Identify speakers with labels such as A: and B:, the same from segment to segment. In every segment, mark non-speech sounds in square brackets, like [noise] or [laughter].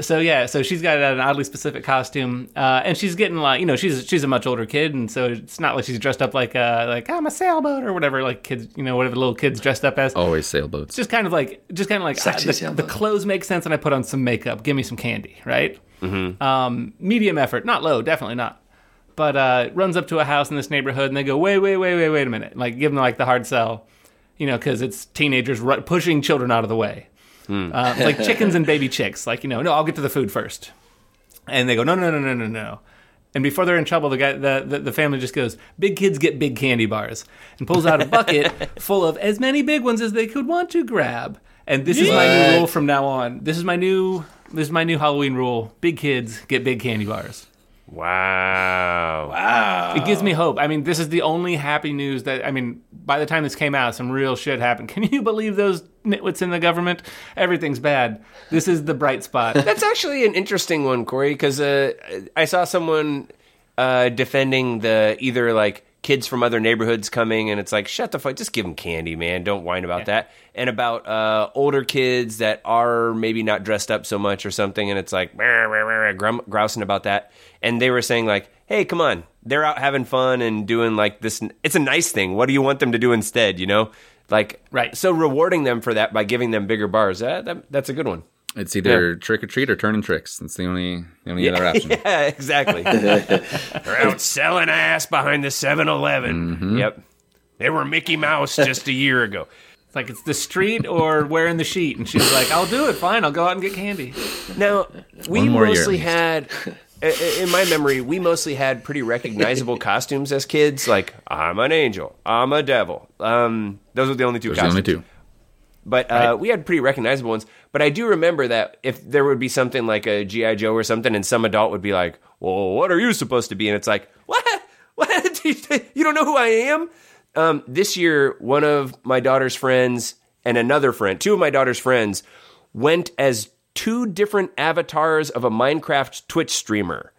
A: so yeah, so she's got an oddly specific costume, uh, and she's getting like you know she's she's a much older kid, and so it's not like she's dressed up like uh like I'm a sailboat or whatever like kids you know whatever little kids dressed up as.
B: Always sailboats.
A: It's just kind of like just kind of like
C: Sexy
A: uh, the, the clothes make sense, and I put on some makeup. Give me some candy, right? Mm-hmm. Um, medium effort, not low, definitely not. But uh, runs up to a house in this neighborhood, and they go, wait, wait, wait, wait, wait a minute, like give them like the hard sell, you know, because it's teenagers ru- pushing children out of the way. Uh, like [laughs] chickens and baby chicks. Like, you know, no, I'll get to the food first. And they go, no, no, no, no, no, no. And before they're in trouble, the guy, the, the, the family just goes, big kids get big candy bars, and pulls out a bucket [laughs] full of as many big ones as they could want to grab. And this is my new rule from now on. This is my new, this is my new Halloween rule. Big kids get big candy bars.
D: Wow.
C: Wow.
A: It gives me hope. I mean, this is the only happy news that I mean. By the time this came out, some real shit happened. [laughs] Can you believe those nitwits in the government? Everything's bad. This is the bright spot. [laughs]
D: That's actually an interesting one, Corey, because uh, I saw someone uh, defending the either like kids from other neighborhoods coming, and it's like, shut the fuck, just give them candy, man. Don't whine about that. And about uh, older kids that are maybe not dressed up so much or something, and it's like, grousing about that. And they were saying, like, hey, come on, they're out having fun and doing like this. It's a nice thing. What do you want them to do instead, you know? Like,
A: Right.
D: So rewarding them for that by giving them bigger bars, that, that, that's a good one.
B: It's either trick or treat or turning tricks. That's the only the only other option. [laughs]
D: Yeah, exactly. [laughs] They're out selling ass behind the 7 Eleven. Mm-hmm. Yep. They were Mickey Mouse just a year ago.
A: It's like it's the street or wearing the sheet, and she's like, "I'll do it. Fine. I'll go out and get candy."
D: Now, we
B: One year,
D: mostly had, i- i- in my memory, we mostly had pretty recognizable [laughs] costumes as kids. Like, I'm an angel, I'm a devil. Um, those were the only two
B: Those are the
D: costumes.
B: only two.
D: But uh, we had pretty recognizable ones. But I do remember that if there would be something like a GI Joe or something, and some adult would be like, "Well, what are you supposed to be?" And it's like, "What? [laughs] What? [laughs] you don't know who I am?" Um, this year, one of my daughter's friends and another friend, two of my daughter's friends, went as two different avatars of a Minecraft Twitch streamer.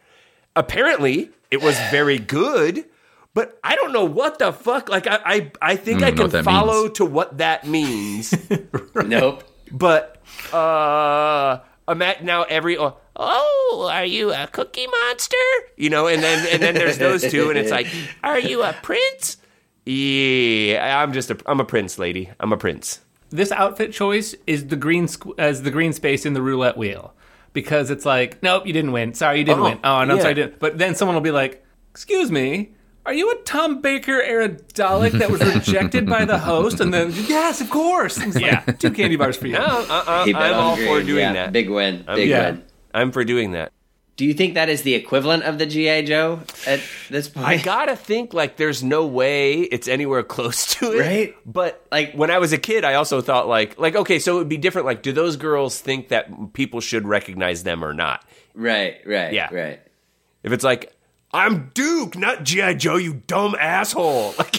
D: Apparently, it was very good. But I don't know what the fuck. Like I, I, I think
B: I
D: I can follow
B: means.
D: to what that means. [laughs]
C: Nope.
D: But uh Matt now every oh, oh, are you a cookie monster? You know, and then and then there's those two, and it's like, are you a prince? Yeah, I'm just a I'm a prince, lady. I'm a prince.
A: This outfit choice is the green squ- as the green space in the roulette wheel because it's like, nope, you didn't win. Sorry, you didn't
D: Oh,
A: win. Oh, no, I'm
D: yeah.
A: sorry, I didn't. But then someone will be like, excuse me. Are you a Tom Baker era Dalek that was rejected by the host? And then, yes, of course. It's like,
D: Yeah.
A: two candy bars for you. [laughs]
D: No, uh, uh,
C: He
D: I'm all
C: green.
D: for doing
C: Yeah,
D: that.
C: Big win. Big
A: yeah.
C: win.
D: I'm for doing that.
C: Do you think that is the equivalent of the GI Joe at this point?
D: I gotta think like there's no way it's anywhere close to it.
C: Right?
D: But
C: Like-
D: when I was a kid, I also thought like like okay, so it would be different. Like, do those girls think that people should recognize them or not?
C: right, right,
D: Yeah.
C: right.
D: If it's like I'm Duke, not GI Joe, you dumb asshole. [laughs] Like,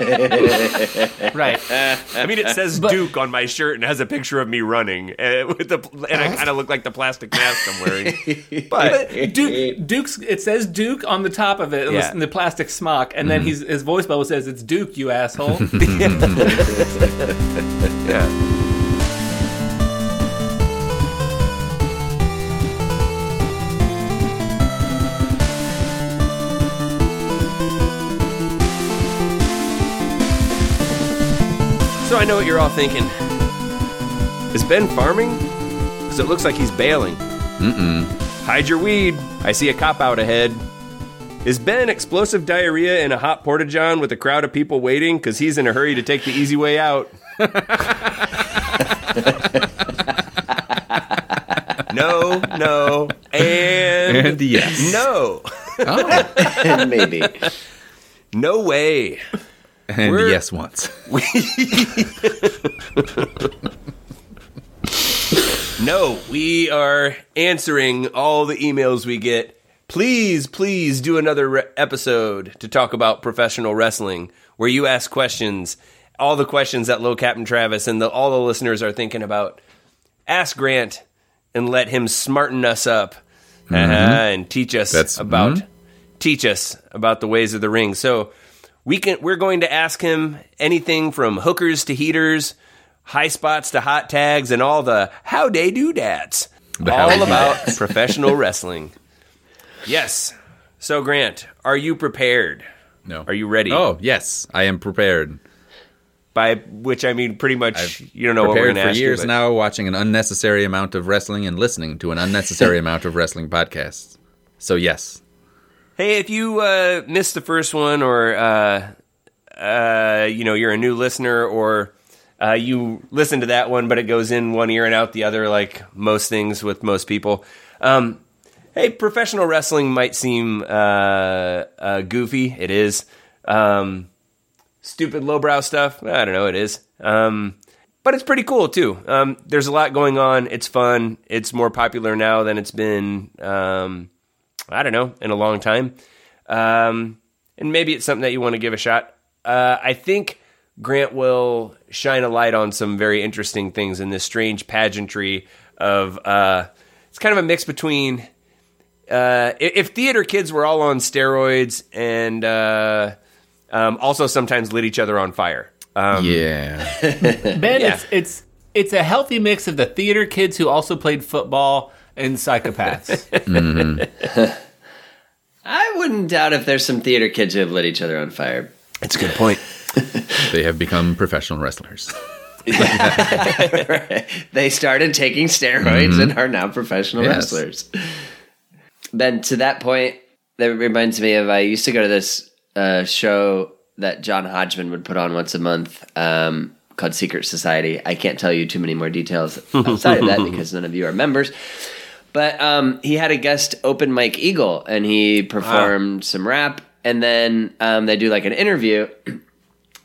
A: Right.
D: I mean, it says Duke on my shirt and has a picture of me running, uh, with the and I kind of look like the plastic mask I'm wearing. [laughs] But
A: Duke, Duke's. It says Duke on the top of it in,
D: Yeah.
A: the, in the plastic smock, and then he's, his voice bubble says, "It's Duke, you asshole." [laughs] [laughs]
D: yeah. Know what you're all thinking. Is Ben farming? Because it looks like he's bailing. Mm-mm. Hide your weed. I see a cop out ahead. Is Ben explosive diarrhea in a hot porta john with a crowd of people waiting because he's in a hurry to take the easy way out? [laughs] no, no, and,
B: And yes.
D: no,
B: Oh, [laughs] [laughs]
C: Maybe.
D: no way.
B: And
D: We're-
B: yes once. [laughs]
D: No, we are answering all the emails we get. Please, please do another re- episode to talk about professional wrestling where you ask questions, all the questions that Low Captain Travis and the, all the listeners are thinking about. Ask Grant and let him smarten us up uh, and teach us
B: That's-
D: about
B: mhm.
D: teach us about the ways of the ring. So we can we're going to ask him anything from hookers to heaters, high spots to hot tags, and all the how they do dats. All about [laughs] professional wrestling. Yes. So Grant, are you prepared?
B: No.
D: Are you ready?
B: Oh yes, I am prepared.
D: By which I mean pretty much
B: I've
D: you don't know what we're going to
B: for years
D: you. but-
B: now, watching an unnecessary amount of wrestling and listening to an unnecessary [laughs] amount of wrestling podcasts. So yes,
D: Hey, if you uh, missed the first one, or uh, uh, you know you're a new listener, or uh, you listen to that one, but it goes in one ear and out the other, like most things with most people. Um, hey, professional wrestling might seem uh, uh, goofy. It is. Um, stupid lowbrow stuff. I don't know. It is. Um, but it's pretty cool too. Um, there's a lot going on. It's fun. It's more popular now than it's been. I don't know, in a long time. Um, and maybe it's something that you want to give a shot. Uh, I think Grant will shine a light on some very interesting things in this strange pageantry of. Uh, it's kind of a mix between. Uh, if theater kids were all on steroids and uh, um, also sometimes lit each other on fire. Um,
B: yeah, [laughs]
A: Ben,
D: Yeah.
A: it's it's it's a healthy mix of the theater kids who also played football and psychopaths. [laughs]
C: I wouldn't doubt if there's some theater kids who have lit each other on fire.
D: That's a good point. [laughs]
B: they have become professional wrestlers. [laughs]
C: They started taking steroids and are now professional
B: Yes.
C: wrestlers. Ben, to that point, that reminds me of I used to go to this uh, show that John Hodgman would put on once a month um, called Secret Society. I can't tell you too many more details outside of that because none of you are members. But um, he had a guest Open Mike Eagle and he performed some rap. And then um, they do like an interview. [clears throat]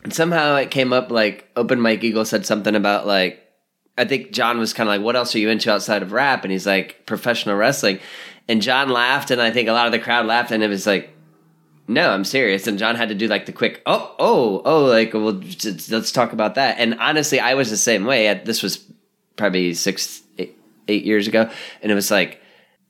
C: And somehow it came up like Open Mike Eagle said something about like I think John was kind of like, "What else are you into outside of rap?" And he's like, "Professional wrestling." And John laughed, and I think a lot of the crowd laughed, and it was like, "No, I'm serious." And John had to do like the quick, "Oh, oh, oh!" Like, well, let's talk about that. And honestly, I was the same way. This was probably six, eight, years ago, and it was like.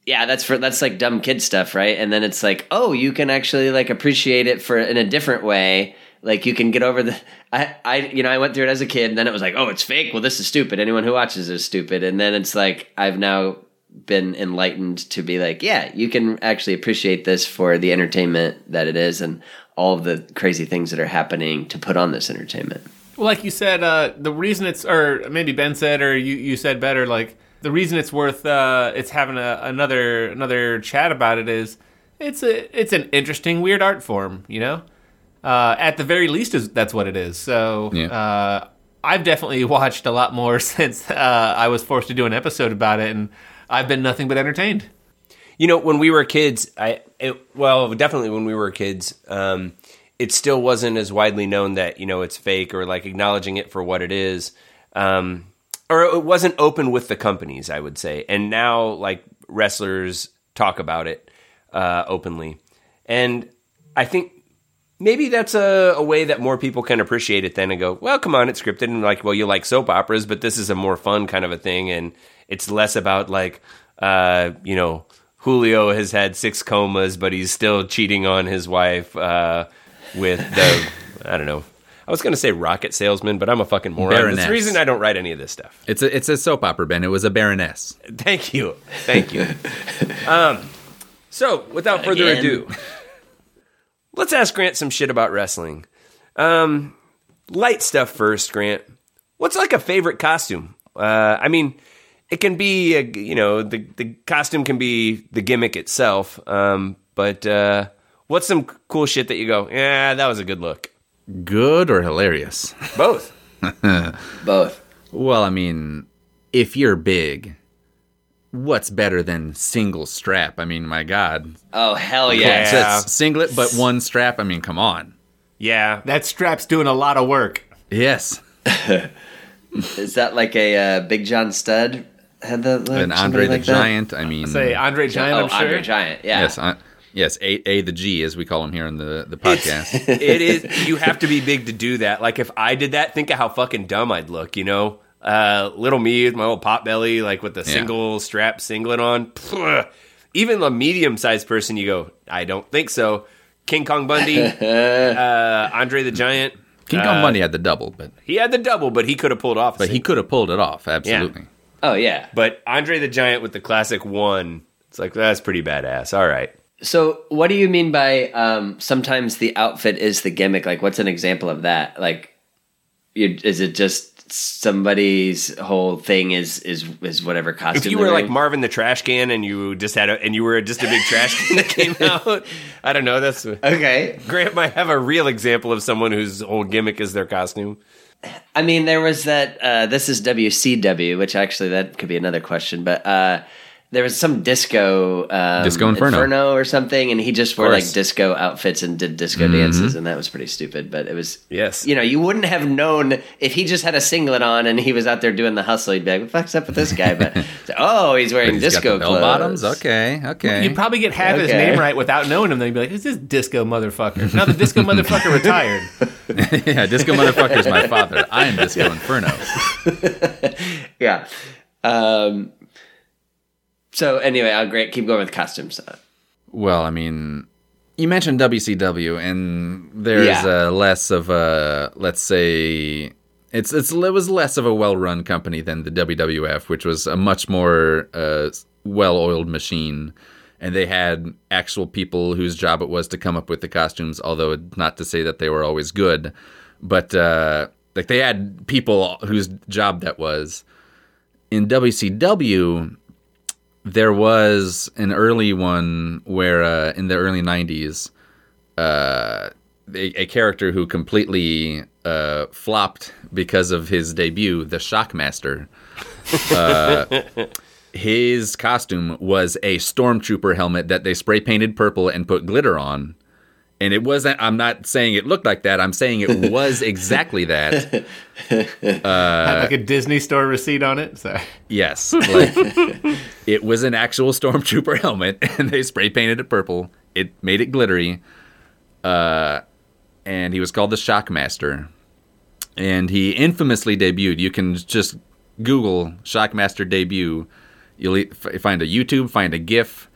C: Yeah, that's for that's like dumb kid stuff, right? And then it's like, oh, you can actually like appreciate it for in a different way. Like you can get over the I I you know, I went through it as a kid and then it was like, oh, it's fake. Well, this is stupid. Anyone who watches is stupid. And then it's like I've now been enlightened to be like, yeah, you can actually appreciate this for the entertainment that it is and all of the crazy things that are happening to put on this entertainment.
A: Well, like you said, uh, the reason it's, or maybe Ben said, or you, you said better, like the reason it's worth uh, it's having a, another another chat about it is it's a it's an interesting weird art form, you know. Uh, at the very least, is that's what it is. So
B: Yeah.
A: uh, I've definitely [laughs] watched a lot more [laughs] since uh, I was forced to do an episode about it, and I've been nothing but entertained.
D: You know, when we were kids, I it, well, definitely when we were kids, um, it still wasn't as widely known that you know it's fake or like acknowledging it for what it is, um, or it wasn't open with the companies. I would say, and now like wrestlers talk about it uh, openly, and I think maybe that's a, a way that more people can appreciate it then and go, well, come on, it's scripted and like, well, you like soap operas, but this is a more fun kind of a thing, and it's less about like, uh, you know, Julio has had six comas, but he's still cheating on his wife uh, with the, I don't know. I was going to say rocket salesman, but I'm a fucking moron. That's the reason I don't write any of this stuff.
B: It's a it's a soap opera, Ben. It was a baroness.
D: Thank you. Thank you. [laughs] um, so, without further
C: Again.
D: ado, let's ask Grant some shit about wrestling. Um, light stuff first, Grant. What's like a favorite costume? Uh, I mean, it can be, a, you know, the the costume can be the gimmick itself. Um, but uh, what's some cool shit that you go? Yeah, that was a good look.
B: Good or hilarious?
D: Both. [laughs]
C: Both.
B: Well, I mean, if you're big, what's better than single strap? I mean, my God.
C: Oh hell
D: Yeah.
C: yeah.
B: So singlet, but one strap. I mean, come on.
D: Yeah,
A: That strap's doing a lot of work.
B: Yes. [laughs]
C: Is that like a uh, Big John Studd had the like,
B: And Andre the
C: like that?
B: Giant. I mean,
A: Say Andre Giant,
C: Oh,
A: I'm sure.
C: Andre Giant. Yeah.
B: yes, uh, yes. A, a the G as we call him here in the the podcast. [laughs]
D: it is you have to be big to do that like if i did that think of how fucking dumb i'd look you know uh, little me with my old pot belly like with the single strap singlet on Pfft. even a medium-sized person you go i don't think so king kong bundy [laughs] uh, andre the giant
B: King Kong Bundy had the double, but
D: he had the double but he could have pulled off
B: but he could have pulled it off. Absolutely.
C: Oh yeah.
D: But Andre the Giant with the classic one, it's like that's pretty badass. All right.
C: So, what do you mean by um, sometimes the outfit is the gimmick? Like, what's an example of that? Like, you, is it just somebody's whole thing is is is whatever costume?
D: If you were like? Marvin the Trash Can and you just had a and you were just a big trash can that came [laughs] out, I don't know. That's
C: okay.
D: Grant might have a real example of someone whose whole gimmick is their costume.
C: I mean, there was that. Uh, this is WCW, which actually that could be another question, but. Uh, there was some disco, um,
B: Disco Inferno.
C: or something, and he just wore like disco outfits and did disco dances, and that was pretty stupid. But it was,
D: Yes.
C: you know, you wouldn't have known if he just had a singlet on and he was out there doing the hustle. You'd be like, "What the fuck's up with this guy?" But [laughs] oh, he's wearing
B: He's
C: disco
B: the bell
C: clothes.
B: bottoms. Okay, okay.
A: You'd probably get half his name right without knowing him. Then you'd be like, "Who's this disco motherfucker?" Now the disco motherfucker [laughs] retired. [laughs]
B: yeah, Disco motherfucker is my father. I am Disco Inferno.
C: Yeah. Um, so anyway, I'll great. Keep going with costumes.
B: Well, I mean, you mentioned WCW, and there's
C: Yeah.
B: uh, less of a let's say it's it's it was less of a well-run company than the WWF, which was a much more uh, well-oiled machine, and they had actual people whose job it was to come up with the costumes. Although not to say that they were always good, but uh, like they had people whose job that was. In WCW, there was an early one where uh, in the early 90s uh, a, a character who completely uh, flopped because of his debut the shockmaster uh, [laughs] his costume was a stormtrooper helmet that they spray painted purple and put glitter on and it wasn't i'm not saying it looked like that i'm saying it [laughs] was exactly that
A: Had like a Disney store receipt on it. So
B: Yes, [laughs] like it was an actual stormtrooper helmet, [laughs] and they spray painted it purple. It made it glittery, uh, and he was called the Shockmaster. And he infamously debuted. You can just Google Shockmaster debut. You'll find a YouTube, find a GIF.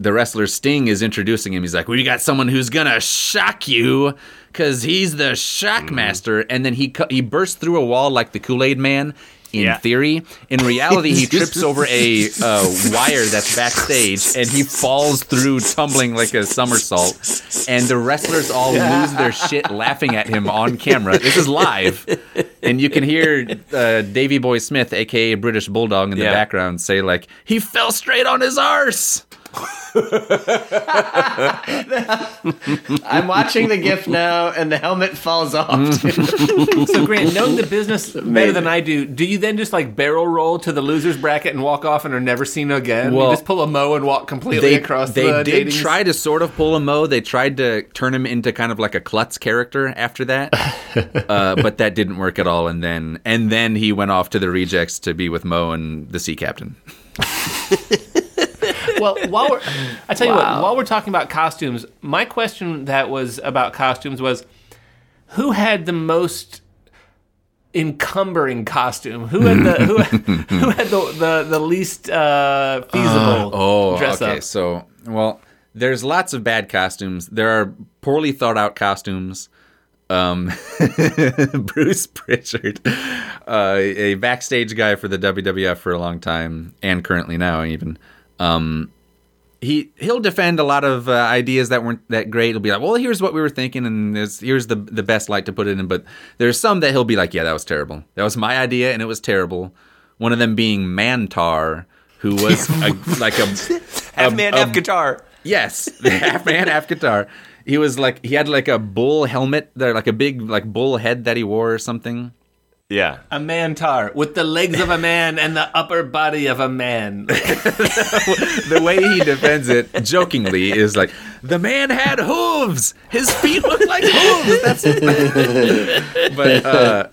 B: The wrestler Sting is introducing him. He's like, "We got someone who's gonna shock you, cause he's the Shockmaster." And then he he bursts through a wall like the Kool Aid Man. In
A: Yeah.
B: theory, in reality, he [laughs] trips over a uh, wire that's backstage, and he falls through, tumbling like a somersault. And the wrestlers all lose their shit laughing at him on camera. This is live, and you can hear uh, Davey Boy Smith, aka British Bulldog, in the
D: Yeah.
B: background say like, "He fell straight on his arse." [laughs]
C: I'm watching the GIF now, and the helmet falls off. [laughs]
A: So Grant, knowing the business better than I do, do you then just like barrel roll to the losers bracket and walk off and are never seen again?
B: Well,
A: you just pull a mo and walk completely
B: They,
A: across
B: they
A: the
B: did
A: dating-
B: try to sort of pull a Mo. They tried to turn him into kind of like a klutz character after that, [laughs] uh, but that didn't work at all. And then and then he went off to the rejects to be with Mo and the Sea Captain.
A: Well, while we're, I tell you
C: Wow.
A: what, while we're talking about costumes, my question that was about costumes was, who had the most encumbering costume? Who had the who, [laughs] who had the the, the least uh, feasible
B: Oh,
A: dress
B: okay.
A: up?
B: So, well, there's lots of bad costumes. There are poorly thought out costumes. Um, [laughs] Bruce Prichard, uh, a backstage guy for the WWF for a long time, and currently now even. Um, he he'll defend a lot of uh, ideas that weren't that great. He'll be like, "Well, here's what we were thinking, and here's the the best light to put it in." But there's some that he'll be like, "Yeah, that was terrible. That was my idea, and it was terrible." One of them being Mantaur, who was [laughs] a, like a
D: Half
B: a-
D: man,
B: a-
D: half guitar.
B: Yes, [laughs] half man, half guitar. He was like he had like a bull helmet, there like a big like bull head that he wore or something.
D: Yeah.
A: A Mantaur with the legs of a man and the upper body of a man. [laughs]
B: The way he defends it jokingly is like the man had hooves. His feet looked like hooves. That's [laughs] but uh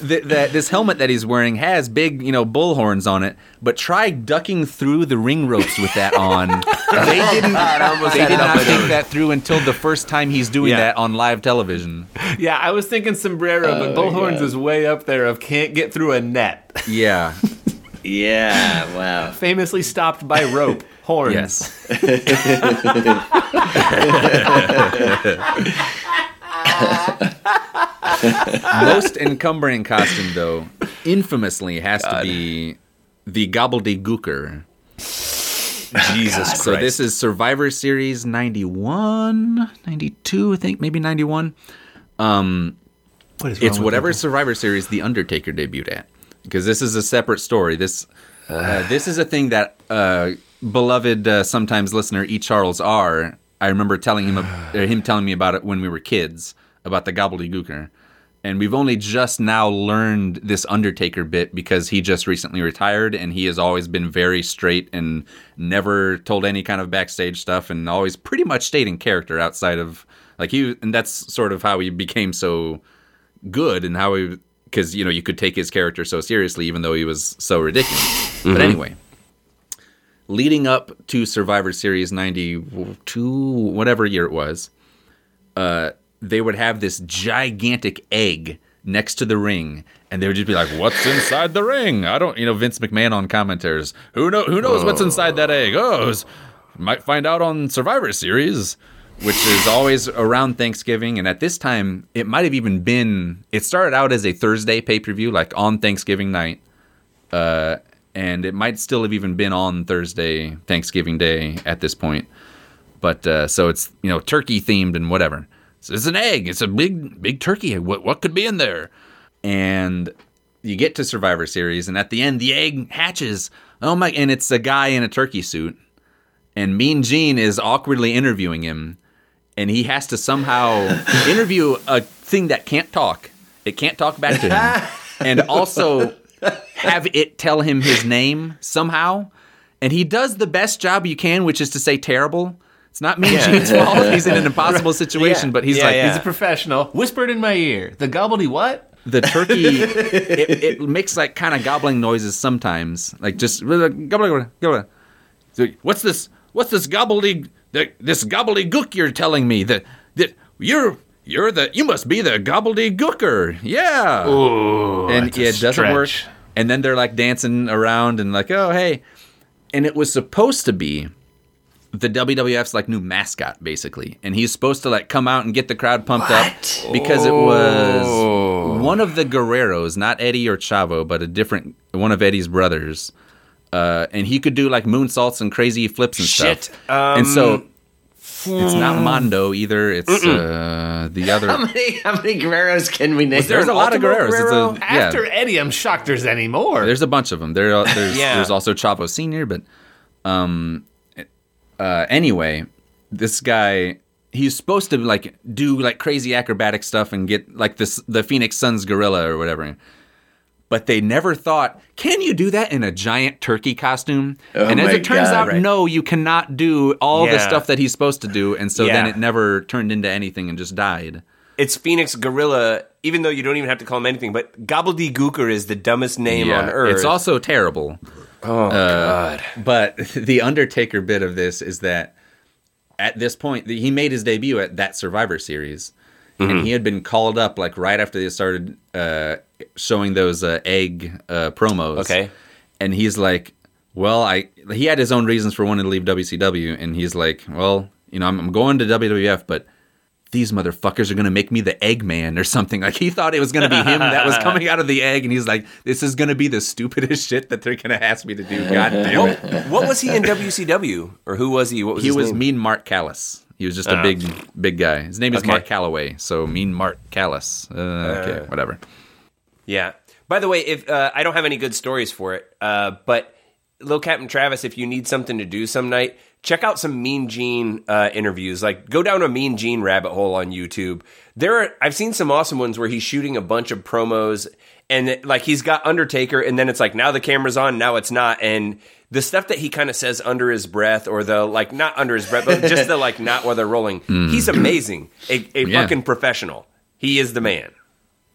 B: th- that this helmet that he's wearing has big, you know, bull horns on it. But try ducking through the ring ropes with that on. [laughs] They didn't. They did not think that through until the first time he's doing
D: Yeah.
B: that on live television.
A: yeah, I was thinking sombrero, but bullhorns is way up there of can't get through a net.
B: Yeah. [laughs]
C: yeah, wow.
A: Famously stopped by rope. Horns.
B: Yes. [laughs] [laughs] Most encumbering costume, though, infamously has to be the Gobbledygooker.
D: Jesus
B: So this is Survivor Series 91, 92, I think, maybe 91.
A: What is
B: It's
A: wrong with
B: whatever
A: people?
B: Survivor Series the Undertaker debuted at, because this is a separate story. This uh, this is a thing that uh, beloved uh, sometimes listener E Charles R. I remember telling him uh, [sighs] him telling me about it when we were kids about the gobbledygooker, and we've only just now learned this Undertaker bit because he just recently retired and he has always been very straight and never told any kind of backstage stuff and always pretty much stayed in character outside of like he and that's sort of how he became so good and how he because you know you could take his character so seriously even though he was so ridiculous. But anyway leading up to survivor series 92 whatever year it was uh they would have this gigantic egg next to the ring and they would just be like what's inside the ring i don't you know vince mcmahon on commentaries who know who knows what's inside that egg oh it's- might find out on survivor series which is always around Thanksgiving. And at this time, it might have even been, it started out as a Thursday pay per view, like on Thanksgiving night. Uh, and it might still have even been on Thursday, Thanksgiving Day at this point. But uh, so it's, you know, turkey themed and whatever. So it's an egg. It's a big, big turkey. What, what could be in there? And you get to Survivor Series, and at the end, the egg hatches. Oh my! And it's a guy in a turkey suit, and Mean Gene is awkwardly interviewing him, and he has to somehow [laughs] interview a thing that can't talk. It can't talk back to him, [laughs] and also have it tell him his name somehow. And he does the best job you can, which is to say terrible. It's not Mean Gene's [laughs] fault. He's in an impossible situation,
D: Yeah.
B: but he's
D: Yeah,
B: like,
D: yeah.
A: He's a professional. Whispered in my ear. The gobbledy what?
B: the turkey [laughs] it, it makes like kind of gobbling noises sometimes like just gobbling, gobbling. So, what's this what's this gobbledy? the, this gobbledygook you're telling me that that you're you're the you must be the gobbledygooker. Yeah.
A: Ooh,
B: and
A: a
B: it doesn't work. and then they're like dancing around and like oh hey. And it was supposed to be the WWF's like new mascot basically. And he's supposed to like come out and get the crowd pumped
C: What?
B: up because it was one of the Guerreros not Eddie or Chavo but a different one of Eddie's brothers. Uh, and he could do like moonsaults and crazy flips and
D: Shit.
B: stuff.
D: Um,
B: and so it's not Mondo either it's uh, the
C: How
B: other
C: many how many Guerreros can we name?
B: there's a lot of
D: Ultimo
B: Guerreros it's
D: Guerrero?
B: a, yeah.
A: After Eddie, I'm shocked there's any more.
B: There's a bunch of them. There, there's
D: Yeah.
B: there's also Chavo Senior, but um, uh, anyway, this guy he's supposed to like do like crazy acrobatic stuff and get like this the Phoenix Suns gorilla or whatever. But they never thought, can you do that in a giant turkey costume?
C: Oh
B: and as it turns
C: God.
B: out,
D: Right.
B: no, you cannot do all the stuff that he's supposed to do. And so then it never turned into anything and just died.
D: It's Phoenix Gorilla, even though you don't even have to call him anything. But Gobbledygooker is the dumbest name on earth.
B: It's also terrible.
D: oh uh, god.
B: But [laughs] the Undertaker bit of this is that at this point he made his debut at that Survivor Series,
D: Mm-hmm.
B: and he had been called up like right after they started uh, showing those uh, egg uh, promos.
D: Okay.
B: and he's like, "Well, I." He had his own reasons for wanting to leave WCW, and he's like, "Well, you know, I'm, I'm going to WWF, but." These motherfuckers are gonna make me the Eggman or something. [laughs] Like he thought it was gonna be him that was coming out of the egg, and he's like, "This is gonna be the stupidest [laughs] shit that they're gonna ask me to do." [laughs] God damn it!
D: What, what was he in WCW, or who was he? What was
B: He
D: his
B: was
D: name?
B: Mean Mark Callous. He was just a
D: Oh.
B: big, big guy. His name is
D: Okay.
B: Mark Calaway, so Mean Mark Callous. Uh, okay, whatever.
D: Yeah. By the way, if uh, I don't have any good stories for it, uh, but little Captain Travis, if you need something to do some night, check out some Mean Gene uh, interviews. Like, go down a Mean Gene rabbit hole on YouTube. There, are, I've seen some awesome ones where he's shooting a bunch of promos, and like he's got Undertaker, and then it's like now the camera's on, now it's not, and the stuff that he kind of says under his breath, or the like not under his breath, but [laughs] just the like not while they're rolling. He's amazing, a, a
B: Yeah.
D: fucking professional. He is the man.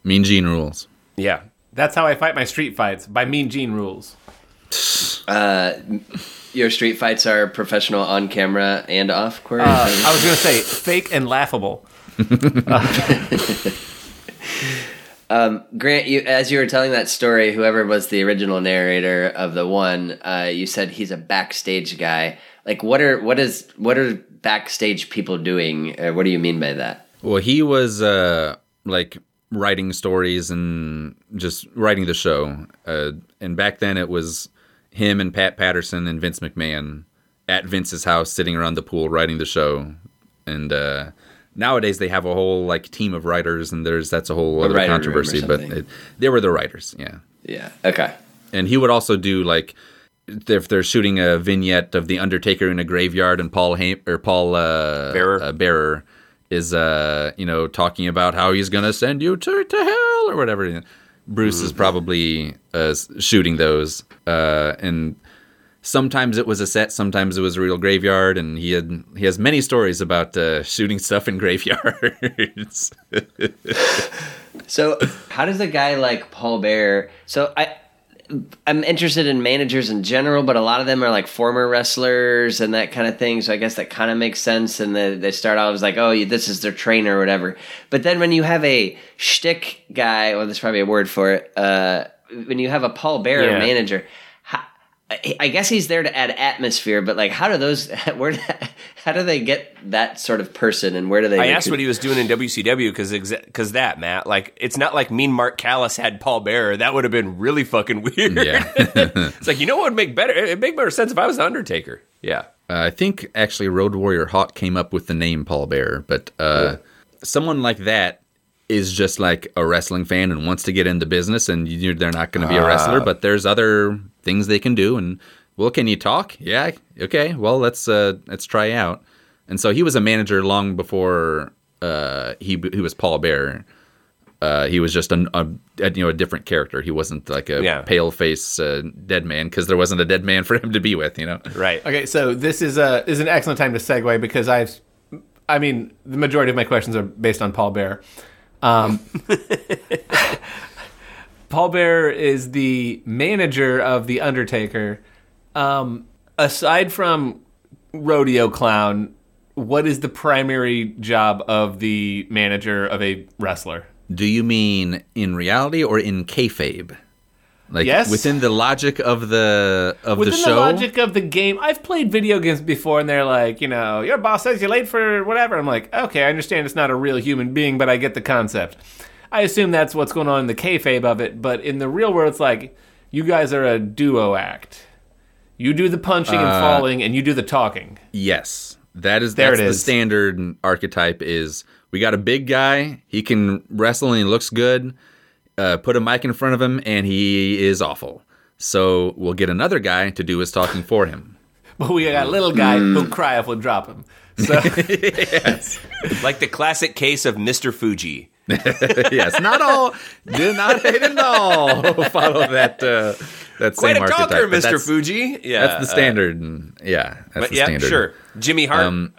B: Mean Gene rules.
D: Yeah.
A: That's how I fight my street fights by Mean Gene rules. [sighs]
C: Uh, Your street fights are professional on camera and off. Corey?
A: Uh, I was gonna say fake and laughable. [laughs] [laughs]
C: Grant, you as you were telling that story, whoever was the original narrator of the one, uh, you said he's a backstage guy. Like, what are what is what are backstage people doing? Uh, what do you mean by that?
B: Well, he was uh, like writing stories and just writing the show. Uh, and back then, it was him and Pat Patterson and Vince McMahon at Vince's house, sitting around the pool, writing the show. And uh, nowadays they have a whole like team of writers, and there's that's a whole other
C: writer
B: controversy. But it, they were the writers, yeah.
C: Yeah. Okay.
B: And he would also do like if they're shooting a vignette of the Undertaker in a graveyard, and Paul Ham- or Paul uh,
D: Bearer.
B: uh, Bearer is uh you know talking about how he's gonna send you to to hell or whatever. Bruce is probably uh, shooting those, uh, and sometimes it was a set, sometimes it was a real graveyard, and he had he has many stories about uh, shooting stuff in [laughs] graveyards.
C: So, how does a guy like Paul Bear? So, I I'm interested in managers in general, but a lot of them are like former wrestlers and that kind of thing. So, I guess that kind of makes sense. And they, they start out as like, oh, this is their trainer or whatever. But then when you have a shtick guy, well, there's probably a word for it. Uh, when you have a Paul Bear
D: Yeah.
C: manager. How, I I guess he's there to add atmosphere, but like, how do those? [laughs] Where? How do they get that sort of person, and where do they?
D: I asked what he was doing in WCW because because that Matt like it's not like Mean Mark Callous had Paul Bearer that would have been really fucking [laughs] weird.
B: yeah. [laughs]
D: it's like you know what would make better it'd make better sense if I was the Undertaker. Yeah,
B: Uh, I think actually Road Warrior Hawk came up with the name Paul Bearer, but uh, someone like that is just like a wrestling fan and wants to get into business, and you, they're not going to be a wrestler, but there's other things they can do. And well, can you talk? Yeah, okay. Well, let's uh, let's try out. And so he was a manager long before uh, he he was Paul bear Uh, he was just a, a, a, you know a different character. He wasn't like a
D: Yeah.
B: pale face uh, dead man because there wasn't a dead man [laughs] for him to be with. You know.
D: right.
A: Okay, so this is a is an excellent time to segue because I've, I mean, the majority of my questions are based on Paul Bear. Um, [laughs] Paul Bear is the manager of the Undertaker. Um, aside from rodeo clown, what is the primary job of the manager of a wrestler?
B: Do you mean in reality or in kayfabe? Like
A: Yes.
B: within the logic of the of
A: Within
B: the show.
A: Within the, logic of the game, I've played video games before, and they're like, you know, your boss says you're late for whatever. I'm like, okay, I understand it's not a real human being, but I get the concept. I assume that's what's going on in the kayfabe of it, but in the real world, it's like you guys are a duo act. You do the punching and falling, and you do the talking.
B: yes, that is
A: There
B: that's
A: it
B: the standard archetype. Is we got a big guy, he can wrestle and he looks good. Uh, put a mic in front of him and he is awful. So we'll get another guy to do his talking for him. [laughs]
A: But we got a little guy who'll cry if we drop him. [laughs] So
D: Like the classic case of Mr. Fuji. [laughs]
B: yes, not all, did not they didn't all [laughs] follow that uh, that
D: Quite
B: same
D: a talker,
B: archetype. but
D: Mr.
B: that's-
D: Fuji. Yeah,
B: That's the standard. and yeah, that's
D: But
B: the
D: yeah,
B: standard.
D: sure. Jimmy Hart.
B: Um,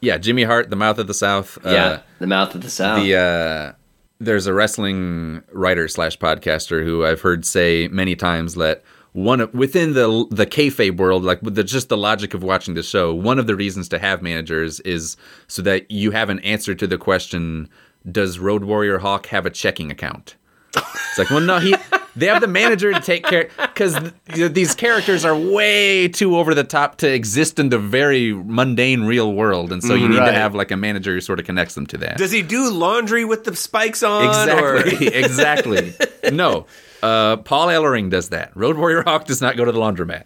B: Yeah, Jimmy Hart, the mouth of the South.
C: Yeah,
B: Uh,
C: the mouth of the south.
B: the uh, there's a wrestling writer slash podcaster who I've heard say many times that one of, within the the kayfabe world, like with the, just the logic of watching the show, one of the reasons to have managers is so that you have an answer to the question: Does Road Warrior Hawk have a checking account? It's like, well, no, he. They have the manager to take care because th- these characters are way too over the top to exist in the very mundane real world, and so you need
A: Right.
B: to have like a manager who sort of connects them to that.
D: Does he do laundry with the spikes on?
B: Exactly. [laughs] Exactly. No. Uh, Paul Ellering does that. Road Warrior Hawk does not go to the laundromat.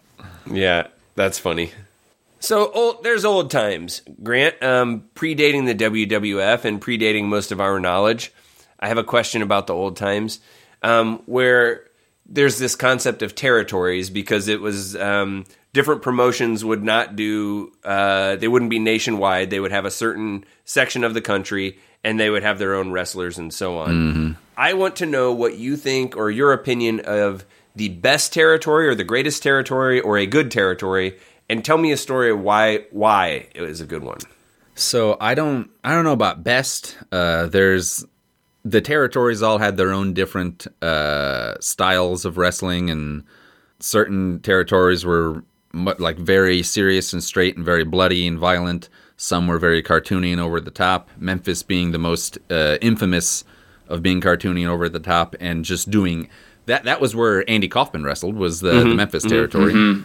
D: Yeah, that's funny. So old, there's old times, Grant, um, predating the WWF and predating most of our knowledge. I have a question about the old times, um, where there's this concept of territories because it was um, different promotions would not do, uh, they wouldn't be nationwide. They would have a certain section of the country and they would have their own wrestlers and so on. I want to know what you think or your opinion of the best territory or the greatest territory or a good territory and tell me a story of why why it was a good one.
B: So I don't I don't know about best. Uh, there's the territories all had their own different uh, styles of wrestling, and certain territories were like very serious and straight and very bloody and violent. Some were very cartoony and over the top. Memphis being the most uh, infamous of being cartoony and over the top, and just doing that. That was where Andy Kaufman wrestled. Was the, the Memphis territory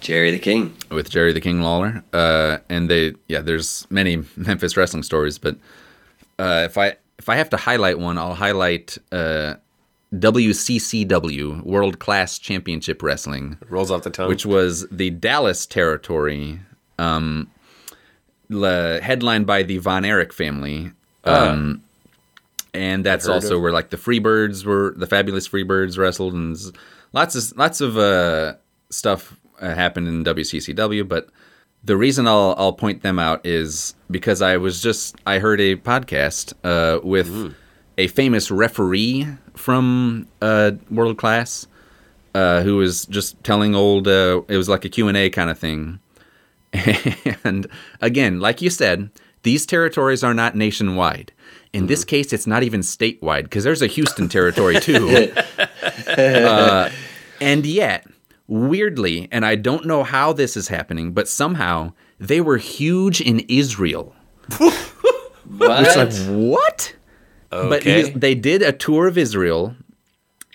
C: Jerry the King.
B: with Jerry the King Lawler. Uh, and they, yeah, there's many [laughs] Memphis wrestling stories, but uh, if I if I have to highlight one, I'll highlight uh, WCCW World Class Championship Wrestling,
D: Rolls off the tongue.
B: which was the Dallas territory, um, le- headlined by the Von Erich family. Um, and that's also
D: of-
B: where like the Freebirds were, the fabulous Freebirds wrestled, and lots of lots of uh, stuff uh, happened in WCCW. But the reason I'll I'll point them out is because I was just I heard a podcast uh, with a famous referee from uh, World Class uh, who was just telling old. Uh, it was like a Q and A kind of thing. [laughs] And again, like you said, these territories are not nationwide. In this case, it's not even statewide because there's a Houston territory too. [laughs] Uh, and yet, weirdly, and I don't know how this is happening, but somehow they were huge in Israel.
C: What?
B: It's like what? But
D: Okay.
B: he, they did a tour of Israel,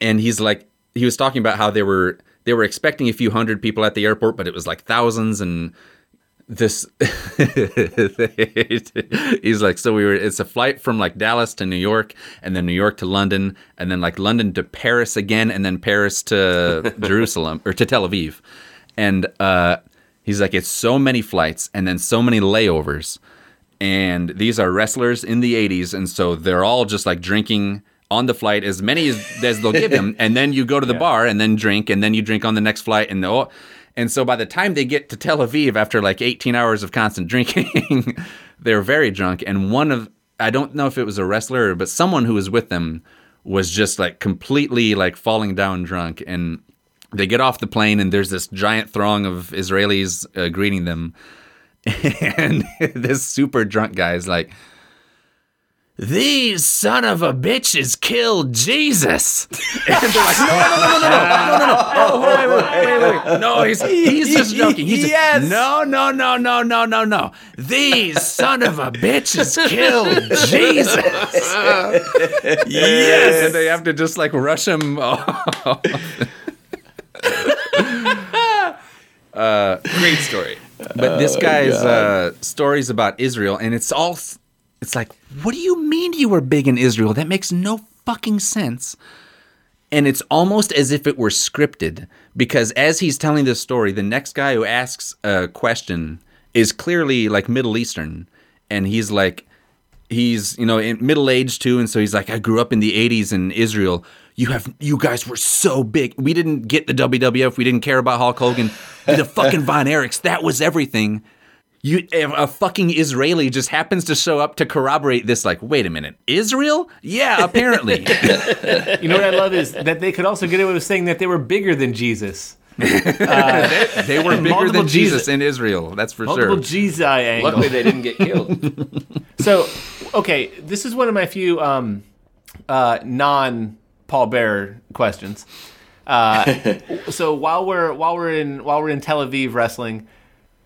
B: and he's like, he was talking about how they were they were expecting a few hundred people at the airport, but it was like thousands, and this. [laughs] he's like, so we were. It's a flight from like Dallas to New York, and then New York to London, and then like London to Paris again, and then Paris to [laughs] Jerusalem or to Tel Aviv, and uh, he's like, it's so many flights, and then so many layovers and these are wrestlers in the 80s and so they're all just like drinking on the flight as many as, as they'll give them and then you go to the [laughs] bar and then drink and then you drink on the next flight and oh and so by the time they get to Tel Aviv after like 18 hours of constant drinking [laughs] they're very drunk. And one of I don't know if it was a wrestler but someone who was with them was just like completely like falling down drunk. And they get off the plane and there's this giant throng of Israelis uh, greeting them. [laughs] And [laughs] this super drunk guy is like, "These son of a bitches killed Jesus," and they're like, "No, no, no, no, no, no, no, no, oh, wait, wait, wait, wait, no, he's he's just joking. He's
D: Yes.
B: no, no, no, no, no, no, no. These son of a bitches killed Jesus." yes, and they have to just like rush him. off.
D: Great story.
B: But this guy's uh, stories about Israel, and it's all, it's like, what do you mean you were big in Israel? That makes no fucking sense. And it's almost as if it were scripted, because as he's telling this story, the next guy who asks a question is clearly like Middle Eastern, and he's like, he's you know middle aged too, and so he's like, I grew up in the '80s in Israel. You have you guys were so big. We didn't get the WWF. We didn't care about Hulk Hogan. The fucking Von Erichs. That was everything. You a fucking Israeli just happens to show up to corroborate this. Like, wait a minute, Israel? Yeah, apparently. [laughs]
A: You know what I love is that they could also get away with saying that they were bigger than Jesus. [laughs]
B: they were bigger than Jesus
A: Jesus-
B: in Israel. That's for
A: Multiple
B: sure.
A: Jesus angle.
D: Luckily, they didn't get killed. [laughs]
A: So, okay, this is one of my few um, uh, non Paul Bearer questions. Uh, so while we're while we're in while we're in Tel Aviv wrestling,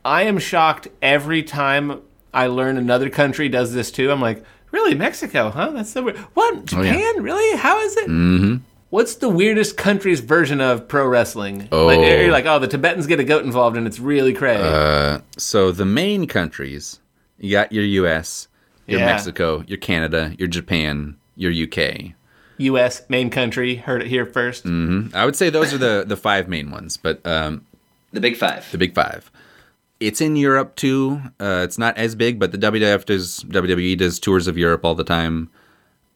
A: I am shocked every time I learn another country does this too. I'm like, really, Mexico? Huh? That's so weird. What Japan? Really? How is it? Mm-hmm. What's the weirdest country's version of pro wrestling?
B: Oh.
A: Like, you're like, oh, the Tibetans get a goat involved and it's really crazy.
B: Uh, so the main countries, you got your U.S., your
A: Yeah.
B: Mexico, your Canada, your Japan, your UK.
A: U.S. main country. Heard it here 1st
B: I would say those are the the five main ones, but um,
C: The big five.
B: the big five. It's in Europe too. Uh, it's not as big, but the WWF does WWE does tours of Europe all the time,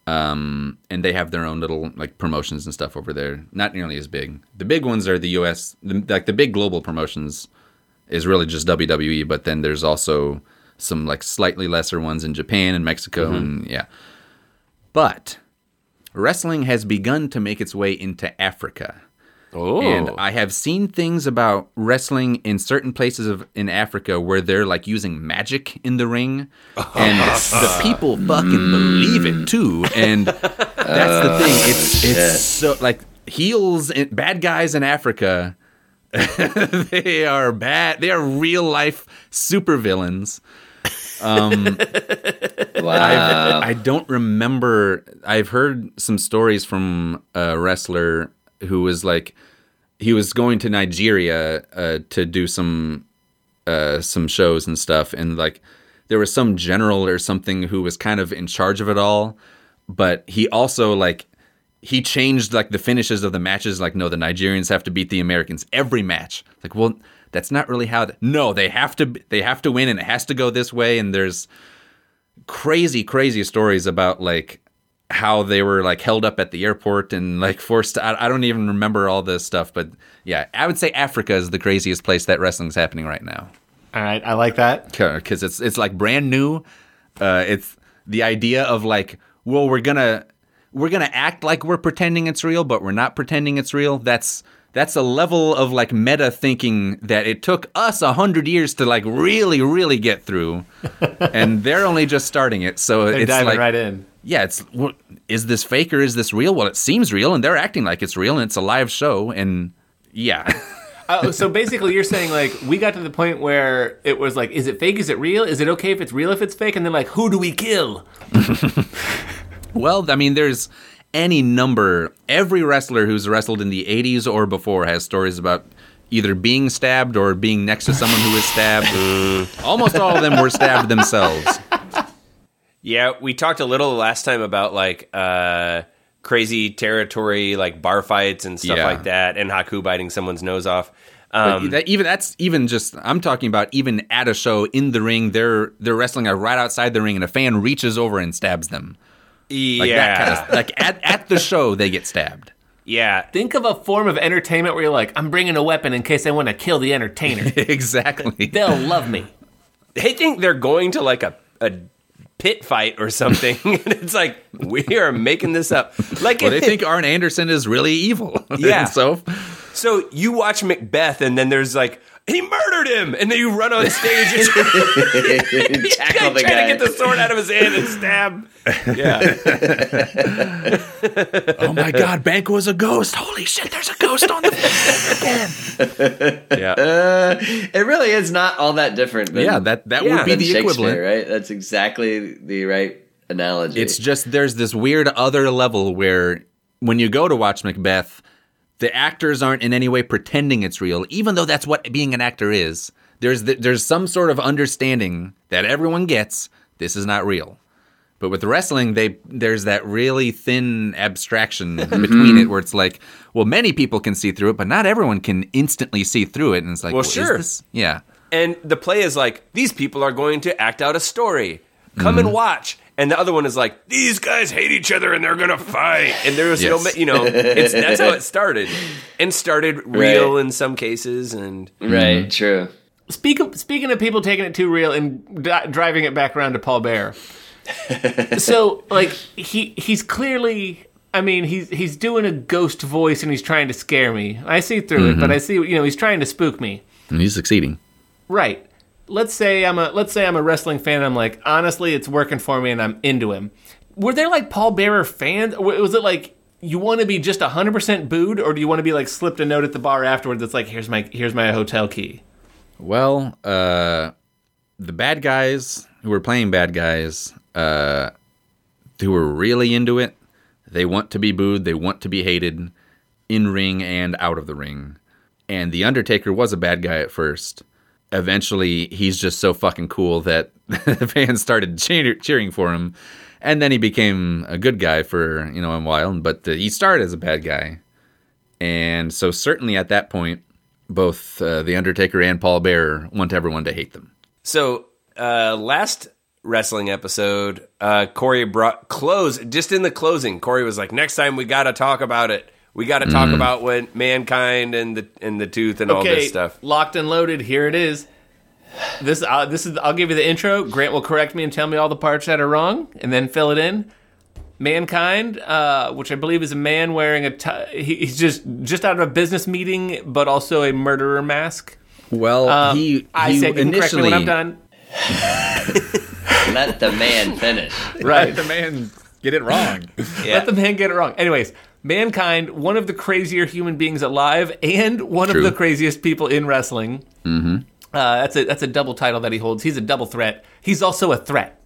B: um, and they have their own little like promotions and stuff over there. Not nearly as big. The big ones are the U.S. The, like the big global promotions is really just WWE, but then there's also some like slightly lesser ones in Japan and Mexico, and yeah. But wrestling has begun to make its way into Africa.
D: Oh,
B: And I have seen things about wrestling in certain places of in Africa where they're like using magic in the ring, [laughs] and the people fucking mm. believe it too. And that's the oh, thing. It's it's so like heels, and bad guys in Africa. [laughs] they are bad. They are real life supervillains.
C: Um, [laughs] wow.
B: I don't remember. I've heard some stories from a wrestler who was like, he was going to Nigeria uh, to do some uh, some shows and stuff, and like there was some general or something who was kind of in charge of it all, but he also like he changed like the finishes of the matches. Like, no, the Nigerians have to beat the Americans every match. Like, well, that's not really how. no, they have to. They have to win, and it has to go this way. And there's crazy, crazy stories about like how they were like held up at the airport and like forced. To, I, I don't even remember all this stuff, but yeah, I would say Africa is the craziest place that wrestling's happening right now
A: All right, I like that.
B: because it's it's like brand new. Uh, it's the idea of like, well, we're gonna we're gonna act like we're pretending it's real, but we're not pretending it's real. That's that's a level of like meta thinking that it took us a hundred years to like really really get through, [laughs] and they're only just starting it. So
A: They're
B: it's
A: diving
B: like,
A: right in.
B: Yeah, it's what is this fake or is this real? Well, it seems real, and they're acting like it's real, and it's a live show, and yeah. [laughs]
A: Oh, so basically, you're saying like we got to the point where it was like, is it fake? Is it real? Is it okay if it's real if it's fake? And then like, who do we kill? [laughs]
B: Well, I mean, there's any number. Every wrestler who's wrestled in the 80s or before has stories about either being stabbed or being next to someone who was stabbed. [laughs] Almost all of them were stabbed themselves.
D: Yeah, we talked a little last time about like uh, crazy territory, like bar fights and stuff
B: Yeah.
D: like that, and Haku biting someone's nose off. Um,
B: that, even that's even just I'm talking about even at a show in the ring they're they're wrestling right outside the ring and a fan reaches over and stabs them like
D: yeah,
B: that kind of like at, at the show they get stabbed
D: yeah.
A: Think of a form of entertainment where you're like, I'm bringing a weapon in case I want to kill the entertainer. [laughs]
B: exactly
A: They'll love me.
D: They think they're going to like a a pit fight or something, [laughs] and it's like we are making this up. Like
B: well they think Arn Anderson is really evil [laughs]
D: Yeah.
B: So
D: So you watch Macbeth, and then there's like he murdered him, and then you run on stage and [laughs] try, [laughs]
C: Tackle the
D: try
C: guy.
D: to get the sword out of his hand and stab. Yeah, [laughs]
B: oh my god Banquo was a ghost holy shit there's a ghost on the again.
D: yeah.
C: Uh, it really is not all that different. Than,
B: yeah that that
D: Yeah.
B: would be the equivalent
C: right? That's exactly the right analogy.
B: It's just there's this weird other level where when you go to watch Macbeth, the actors aren't in any way pretending it's real, even though that's what being an actor is. There's th there's some sort of understanding that everyone gets this is not real. But with wrestling, they there's that really thin abstraction [laughs] between mm-hmm. it where it's like, well, many people can see through it, but not everyone can instantly see through it. And it's like,
D: Well,
B: is
D: sure.
B: this- yeah.
D: And the play is like these people are going to act out a story. Come and mm-hmm. watch. And the other one is like these guys hate each other and they're gonna fight. And there's no,
B: Yes.
D: ma- you know, it's that's how it started, and started real in some cases. And mm-hmm.
C: right. True.
A: Speak of, speaking of people taking it too real and di- driving it back around to Paul Bearer. [laughs] so, like, he he's clearly. I mean, he's he's doing a ghost voice and he's trying to scare me. I see through it, but mm-hmm. I see, you know, he's trying to spook me.
B: And he's succeeding.
A: Right. Let's say I'm a let's say I'm a wrestling fan. I'm like, honestly, it's working for me, and I'm into him. Were there like Paul Bearer fans? Was it like you want to be just 100 percent booed, or do you want to be like slipped a note at the bar afterwards? That's like, here's my here's my hotel key.
B: Well, uh, the bad guys who were playing bad guys, uh, who were really into it, they want to be booed, they want to be hated, in ring and out of the ring. And the Undertaker was a bad guy at first. Eventually, he's just so fucking cool that [laughs] the fans started cheer- cheering for him, and then he became a good guy for you know a while. But uh, he started as a bad guy, and so certainly at that point, both uh, the Undertaker and Paul Bearer want everyone to hate them.
D: So uh, last wrestling episode, uh, Corey brought close. Just in the closing, Corey was like, "Next time we got to talk about it. We got to talk about when mankind and the and the tooth and all this stuff."
A: locked and loaded. Here it is. This uh, this is. I'll give you the intro. Grant will correct me and tell me all the parts that are wrong, and then fill it in. Mankind, uh, which I believe is a man wearing a. T- he, he's just just out of a business meeting, but also a murderer mask.
B: Well,
A: Um,
B: he,
A: I
B: he
A: said you can correct me
B: initially
A: when I'm done. [laughs]
C: Let the man finish.
A: Right.
B: the man get it wrong.
A: Let the man get it wrong. Anyways, mankind, one of the crazier human beings alive, and one
B: True.
A: of the craziest people in wrestling. Mm-hmm. Uh, that's a that's a double title that he holds. He's a double threat. He's also a threat.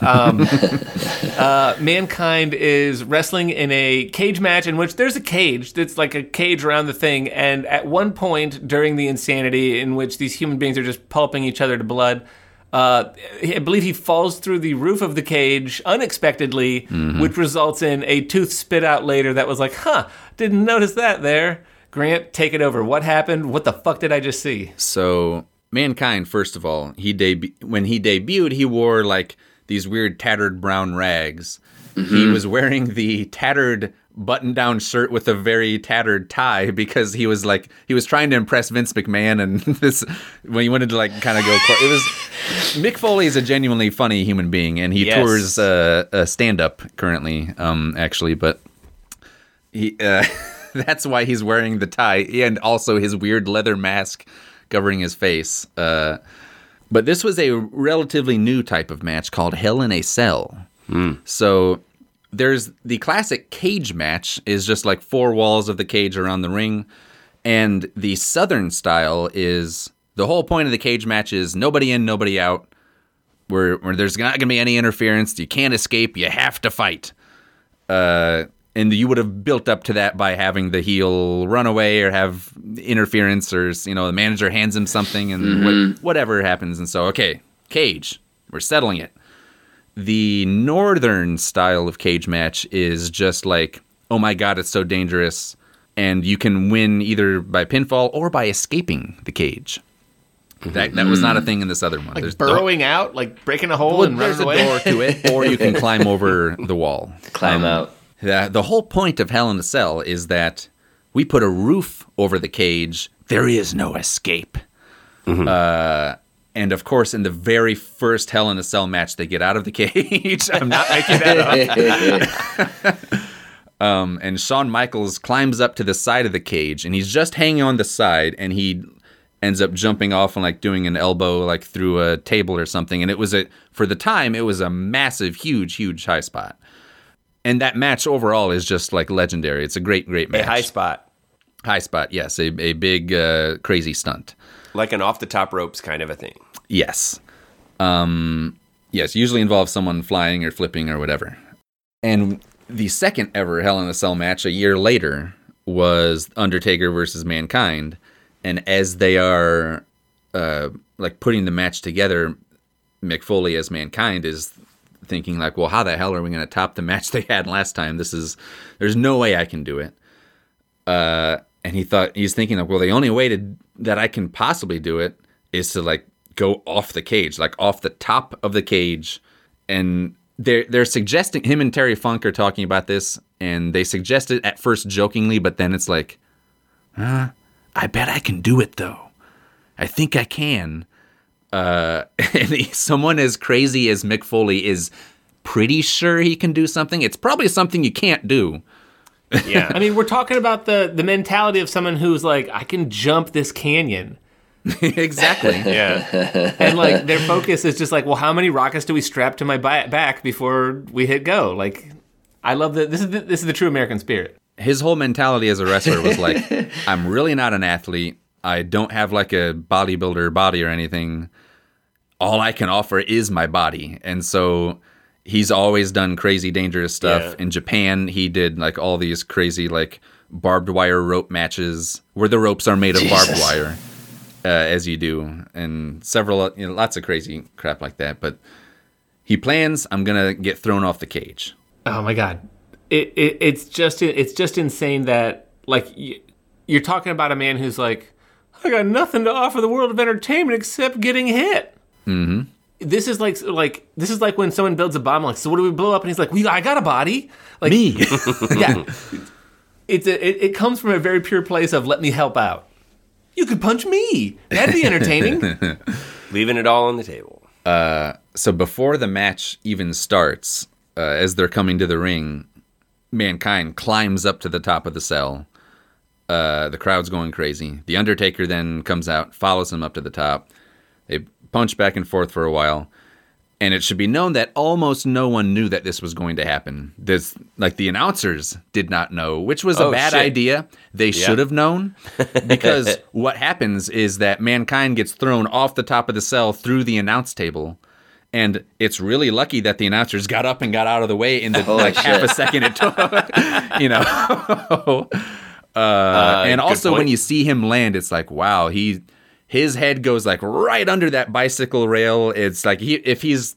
A: Um, [laughs] uh, mankind is wrestling in a cage match in which there's a cage that's like a cage around the thing, and at one point during the insanity in which these human beings are just pulping each other to blood, Uh, I believe he falls through the roof of the cage unexpectedly,
B: Mm-hmm.
A: which results in a tooth spit out later that was like, huh, didn't notice that there. Grant, take it over. What happened? What the fuck did I just see?
B: So mankind, first of all, he deb- when he debuted, he wore like these weird tattered brown rags. He was wearing the tattered button-down shirt with a very tattered tie because he was like he was trying to impress Vince McMahon and [laughs] this when he wanted to like kind of go. It was Mick Foley is a genuinely funny human being and he
D: Yes.
B: tours uh, a stand-up currently, um, actually, but he uh, [laughs] that's why he's wearing the tie and also his weird leather mask covering his face. Uh, but this was a relatively new type of match called Hell in a Cell. So there's the classic cage match is just like four walls of the cage around the ring, and the southern style is the whole point of the cage match is nobody in, nobody out. Where, where there's not going to be any interference, you can't escape, you have to fight. Uh, and you would have built up to that by having the heel run away or have interference or you know the manager hands him something and what, whatever happens. And so okay cage. We're settling it. The northern style of cage match is just like oh my god it's so dangerous. And you can win either by pinfall or by escaping the cage that, that was not a thing in this other one
A: Like
B: There's-
A: burrowing out, like breaking a hole
B: well,
A: and
B: there's
A: running
B: a
A: away.
B: door to it, or you can [laughs] climb over the wall.
C: Climb out.
B: The, the whole point of Hell in a Cell is that we put a roof over the cage. There is no escape. Uh, and of course, in the very first Hell in a Cell match, they get out of the cage. [laughs] I'm not making that up. [laughs] Um, and Shawn Michaels climbs up to the side of the cage, and he's just hanging on the side, and he ends up jumping off and like doing an elbow like through a table or something. And it was a for the time, it was a massive, huge, huge high spot. And that match overall is just like legendary. It's a great, great match.
D: A high spot,
B: High spot, yes, a, a big uh, crazy stunt.
D: like an off the top ropes kind of a thing.
B: Yes. Um, yes, usually involves someone flying or flipping or whatever. And the second ever Hell in a Cell match a year later was Undertaker versus Mankind. And as they are uh, like putting the match together, Mick Foley as Mankind is thinking like, well, how the hell are we going to top the match [laughs] they had last time? This is there's no way I can do it. Uh, and he thought he's thinking like, well, the only way to that I can possibly do it is to like go off the cage, like off the top of the cage, and they're they're suggesting him and Terry Funk are talking about this, and they suggest it at first jokingly, but then it's like, huh, I bet I can do it though. I think I can. Uh, [laughs] and he, someone as crazy as Mick Foley is pretty sure he can do something. It's probably something you can't do. [laughs]
D: Yeah.
A: I mean, we're talking about the the mentality of someone who's like, I can jump this canyon. [laughs]
B: exactly.
D: yeah.
A: and like their focus is just like, well, how many rockets do we strap to my back before we hit go? Like, I love that. This is the, this is the true American spirit.
B: His whole mentality as a wrestler was like, [laughs] I'm really not an athlete. I don't have like a bodybuilder body or anything. All I can offer is my body. And so he's always done crazy, dangerous stuff.
D: Yeah.
B: In Japan, he did like all these crazy, like barbed wire rope matches where the ropes are made of barbed wire, uh, as you do, and several, you know, lots of crazy crap like that. But he plans, I'm going to get thrown off the cage.
A: Oh my god, it, it it's just it's just insane that like you're talking about a man who's like, I got nothing to offer the world of entertainment except getting hit. Mm-hmm. This is like like this is like when someone builds a bomb. Like, so what do we blow up? And he's like, well, I got a body. Like
B: Me. [laughs]
A: yeah, it's a, it, it comes from a very pure place of let me help out. You could punch me. That'd be entertaining. [laughs]
D: Leaving it all on the table.
B: so before the match even starts, uh, as they're coming to the ring, mankind climbs up to the top of the cell. Uh, the crowd's going crazy. The Undertaker then comes out, follows him up to the top. They punch back and forth for a while. And it should be known that almost no one knew that this was going to happen. This, like the announcers did not know, which was a
D: Oh,
B: bad
D: shit.
B: idea. They should have known [laughs] because what happens is that mankind gets thrown off the top of the cell through the announce table. And it's really lucky that the announcers got up and got out of the way in the
C: Holy
B: like half a second it took. [laughs] you know. [laughs] uh, and
D: good
B: also when you see him land, it's like, wow, he His head goes like right under that bicycle rail. It's like he if he's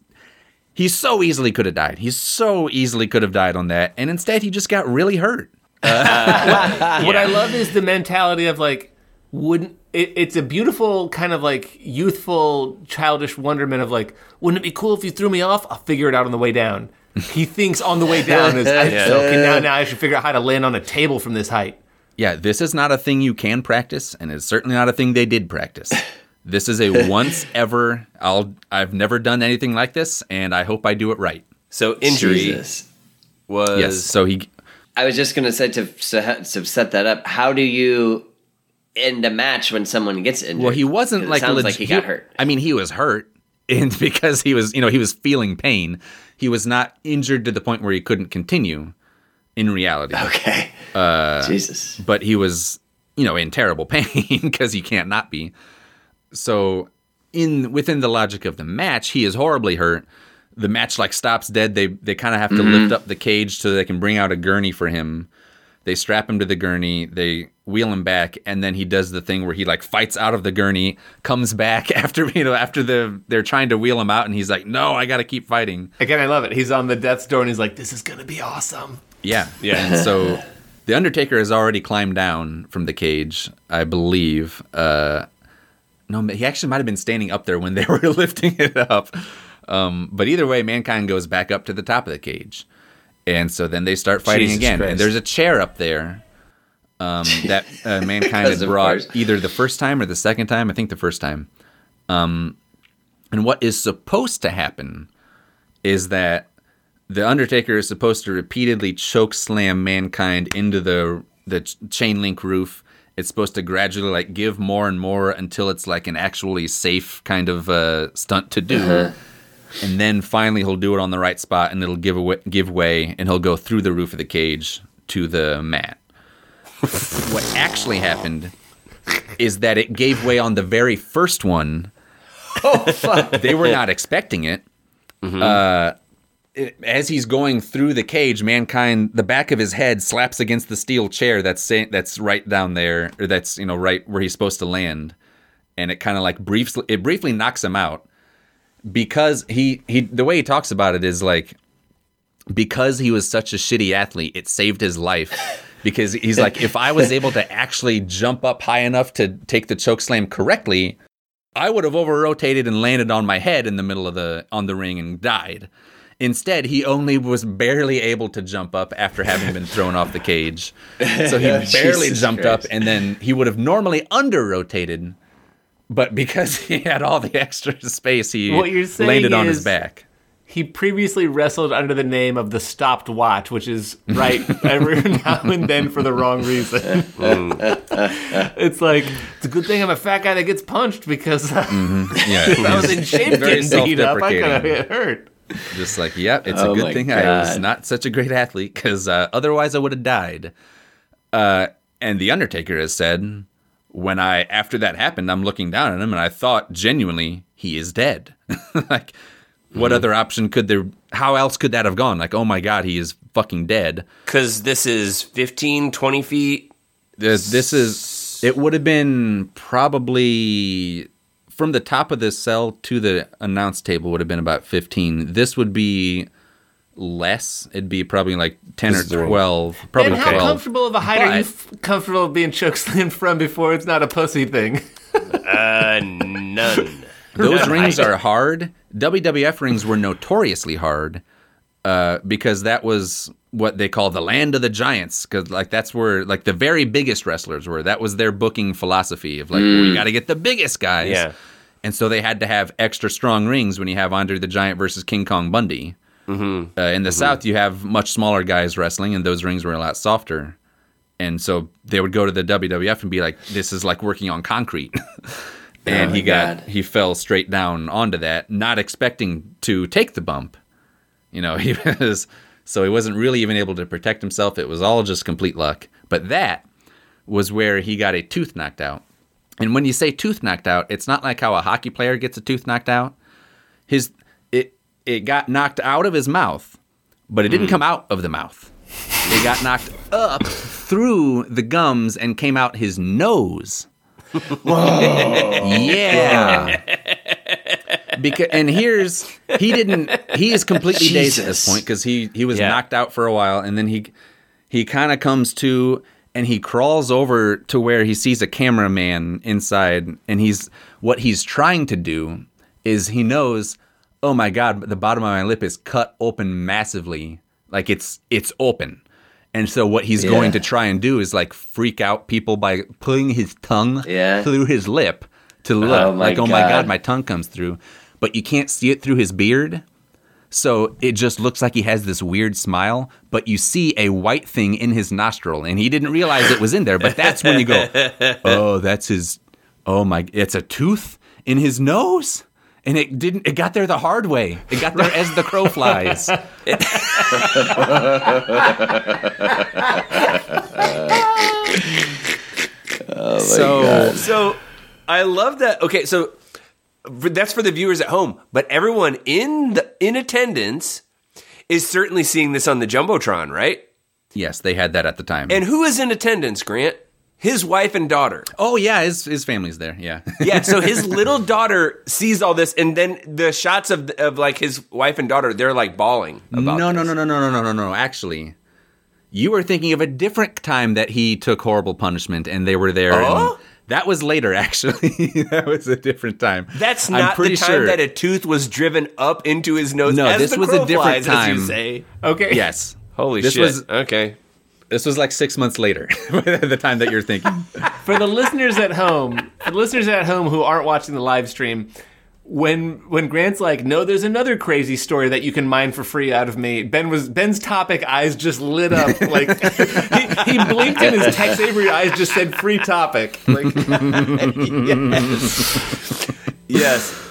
B: he so easily could have died. He so easily could have died on that, and instead he just got really hurt. [laughs]
A: What I love is the mentality of like, wouldn't it, it's a beautiful kind of like youthful, childish wonderment of like, wouldn't it be cool if you threw me off? I'll figure it out on the way down. He thinks on the way [laughs] down is I, so, okay, now now I should figure out how to land on a table from this height.
B: Yeah, this is not a thing you can practice, and it's certainly not a thing they did practice. This is a [laughs] once ever. I'll. I've never done anything like this, and I hope I do it right.
D: So injury
C: Jesus.
D: was
B: Yes. So he.
C: I was just gonna say to, to to set that up. How do you end a match when someone gets injured?
B: Well, he wasn't like
C: sounds
B: leg-
C: like he got hurt.
B: I mean, he was hurt, [laughs] and because he was, you know, he was feeling pain. He was not injured to the point where he couldn't continue. In reality,
C: Okay.
B: Uh,
C: Jesus.
B: but he was you know in terrible [laughs] pain because he can't not be so in within the logic of the match he is horribly hurt the match like stops dead they they kind of have to lift up the cage so they can bring out a gurney for him they strap him to the gurney they wheel him back and then he does the thing where he like fights out of the gurney comes back [laughs] after you know after the they're trying to wheel him out and he's like no i gotta keep fighting
A: Again, I love it. He's on the death's door and he's like, "This is gonna be awesome."
B: Yeah.
D: Yeah.
B: And so the Undertaker has already climbed down from the cage, I believe. Uh, no, he actually might have been standing up there when they [laughs] were lifting it up. Um, but either way, Mankind goes back up to the top of the cage. And so then they start fighting
D: Jesus
B: again.
D: Christ.
B: And there's a chair up there um, [laughs] that uh, Mankind had brought
C: course.
B: either the first time or the second time. I think the first time. Um, and what is supposed to happen is that the Undertaker is supposed to repeatedly choke slam mankind into the the ch- chain link roof. It's supposed to gradually like give more and more until it's like an actually safe kind of uh, stunt to do. And then finally he'll do it on the right spot and it'll give away, give way and he'll go through the roof of the cage to the mat. What actually happened is that it gave way on the very first one. Oh fuck. they were not expecting mm-hmm. uh, it as he's going through the cage, mankind, the back of his head slaps against the steel chair that's sa- that's right down there, or that's you know right where he's supposed to land, and it kind of like briefly it briefly knocks him out because he he the way he talks about it is like because he was such a shitty athlete, it saved his life. Because he's like, if I was able to actually jump up high enough to take the choke slam correctly, I would have over rotated and landed on my head in the middle of the on the ring and died. Instead, he only was barely able to jump up after having been thrown off the cage. So he [laughs] barely
C: Jesus
B: jumped
C: Christ.
B: up, and then he would have normally under rotated, but because [laughs] he had all the extra space, he landed on his back.
A: He previously wrestled under the name of the Stopped Watch, which is right [laughs] every now and then for the wrong reason. it's like it's a good thing I'm a fat guy that gets punched because [laughs]
B: Yeah,
A: if I was in shape
B: Very
A: getting beat up, I could have
B: self-deprecating.
A: get hurt.
B: Just like, yep, it's
C: Oh
B: a good
C: my
B: thing I was not such a great athlete because uh, otherwise I would have died. Uh, and the Undertaker has said, when I after that happened, I'm looking down at him and I thought genuinely he is dead. [laughs] like, what other option could there? How else could that have gone? Like, oh my God, he is fucking dead.
D: because this is 15, 20 feet.
B: This, this is. It would have been probably from the top of the cell to the announce table would have been about 15. This would be less. It'd be probably like 10
D: This
B: or
D: is the
B: 12. Probably
A: And how
B: 12.
A: comfortable of a height are you
B: But-
A: f- comfortable being chokeslammed [laughs] from before it's not a pussy thing?
D: Uh, none.
B: Those
D: None
B: rings
D: height.
B: are hard. WWF rings were notoriously hard uh, because that was what they call the land of the giants. Because like that's where like the very biggest wrestlers were. That was their booking philosophy of like we got to get the biggest guys.
D: Yeah.
B: And so they had to have extra strong rings when you have Andre the Giant versus King Kong Bundy. Mm-hmm. Uh, in the South, you have much smaller guys wrestling, and those rings were a lot softer. And so they would go to the WWF and be like, "This is like working on concrete." [laughs] and
C: Oh
B: he got
C: God.
B: he fell straight down onto that, not expecting to take the bump. You know, [laughs] he was so he wasn't really even able to protect himself. It was all just complete luck. But that was where he got a tooth knocked out. And when you say tooth knocked out, it's not like how a hockey player gets a tooth knocked out. His it it got knocked out of his mouth, but it didn't mm-hmm. come out of the mouth. It got knocked up through the gums and came out his nose. Yeah. because and here's he didn't he is completely dazed at this point because he he was
D: Yeah.
B: knocked out for a while and then he he kind of comes to and he crawls over to where he sees a cameraman inside and he's what he's trying to do is he knows oh my god the bottom of my lip is cut open massively like it's it's open and so what he's going to try and do is like freak out people by putting his tongue
C: Yeah.
B: through his lip to oh look.
C: Oh
B: like oh my god
C: God.
B: my tongue comes through. But you can't see it through his beard. So it just looks like he has this weird smile but you see a white thing in his nostril and he didn't realize it was in there but that's when you go [laughs] oh that's his oh my it's a tooth in his nose and it didn't it got there the hard way it got there as the crow flies oh, so
D: So I love that. Okay, so that's for the viewers at home, but everyone in the in attendance is certainly seeing this on the jumbotron, right?
B: yes they had that at the time
D: And who is in attendance, Grant? His wife and daughter.
B: oh yeah his his family's there yeah
D: Yeah, so [laughs] his little daughter sees all this, and then the shots of of like his wife and daughter, they're like bawling.
B: No,
D: About
B: no,
D: this.
B: no, no, no, no, no, no, no. Actually, you were thinking of a different time that he took horrible punishment, and they were there.
D: Oh?
B: and that was later. [laughs] Actually, that was a different time.
D: That's
B: I'm
D: not
B: pretty
D: the time
B: sure.
D: that a tooth was driven up into his nose.
B: No,
D: as
B: this
D: the
B: was a different
D: flies, as you
B: time.
D: say.
A: Okay.
B: yes.
D: Holy
B: This
D: shit!
B: was-
D: okay.
B: This was like six months later, [laughs] the time that you're thinking. [laughs]
A: For the listeners at home, the listeners at home who aren't watching the live stream, when when Grant's like, "No, there's another crazy story that you can mine for free out of me," Ben was Ben's topic eyes just lit up [laughs] like he, he blinked and his Tex Avery eyes just said "free topic." Like,
D: yes. yes.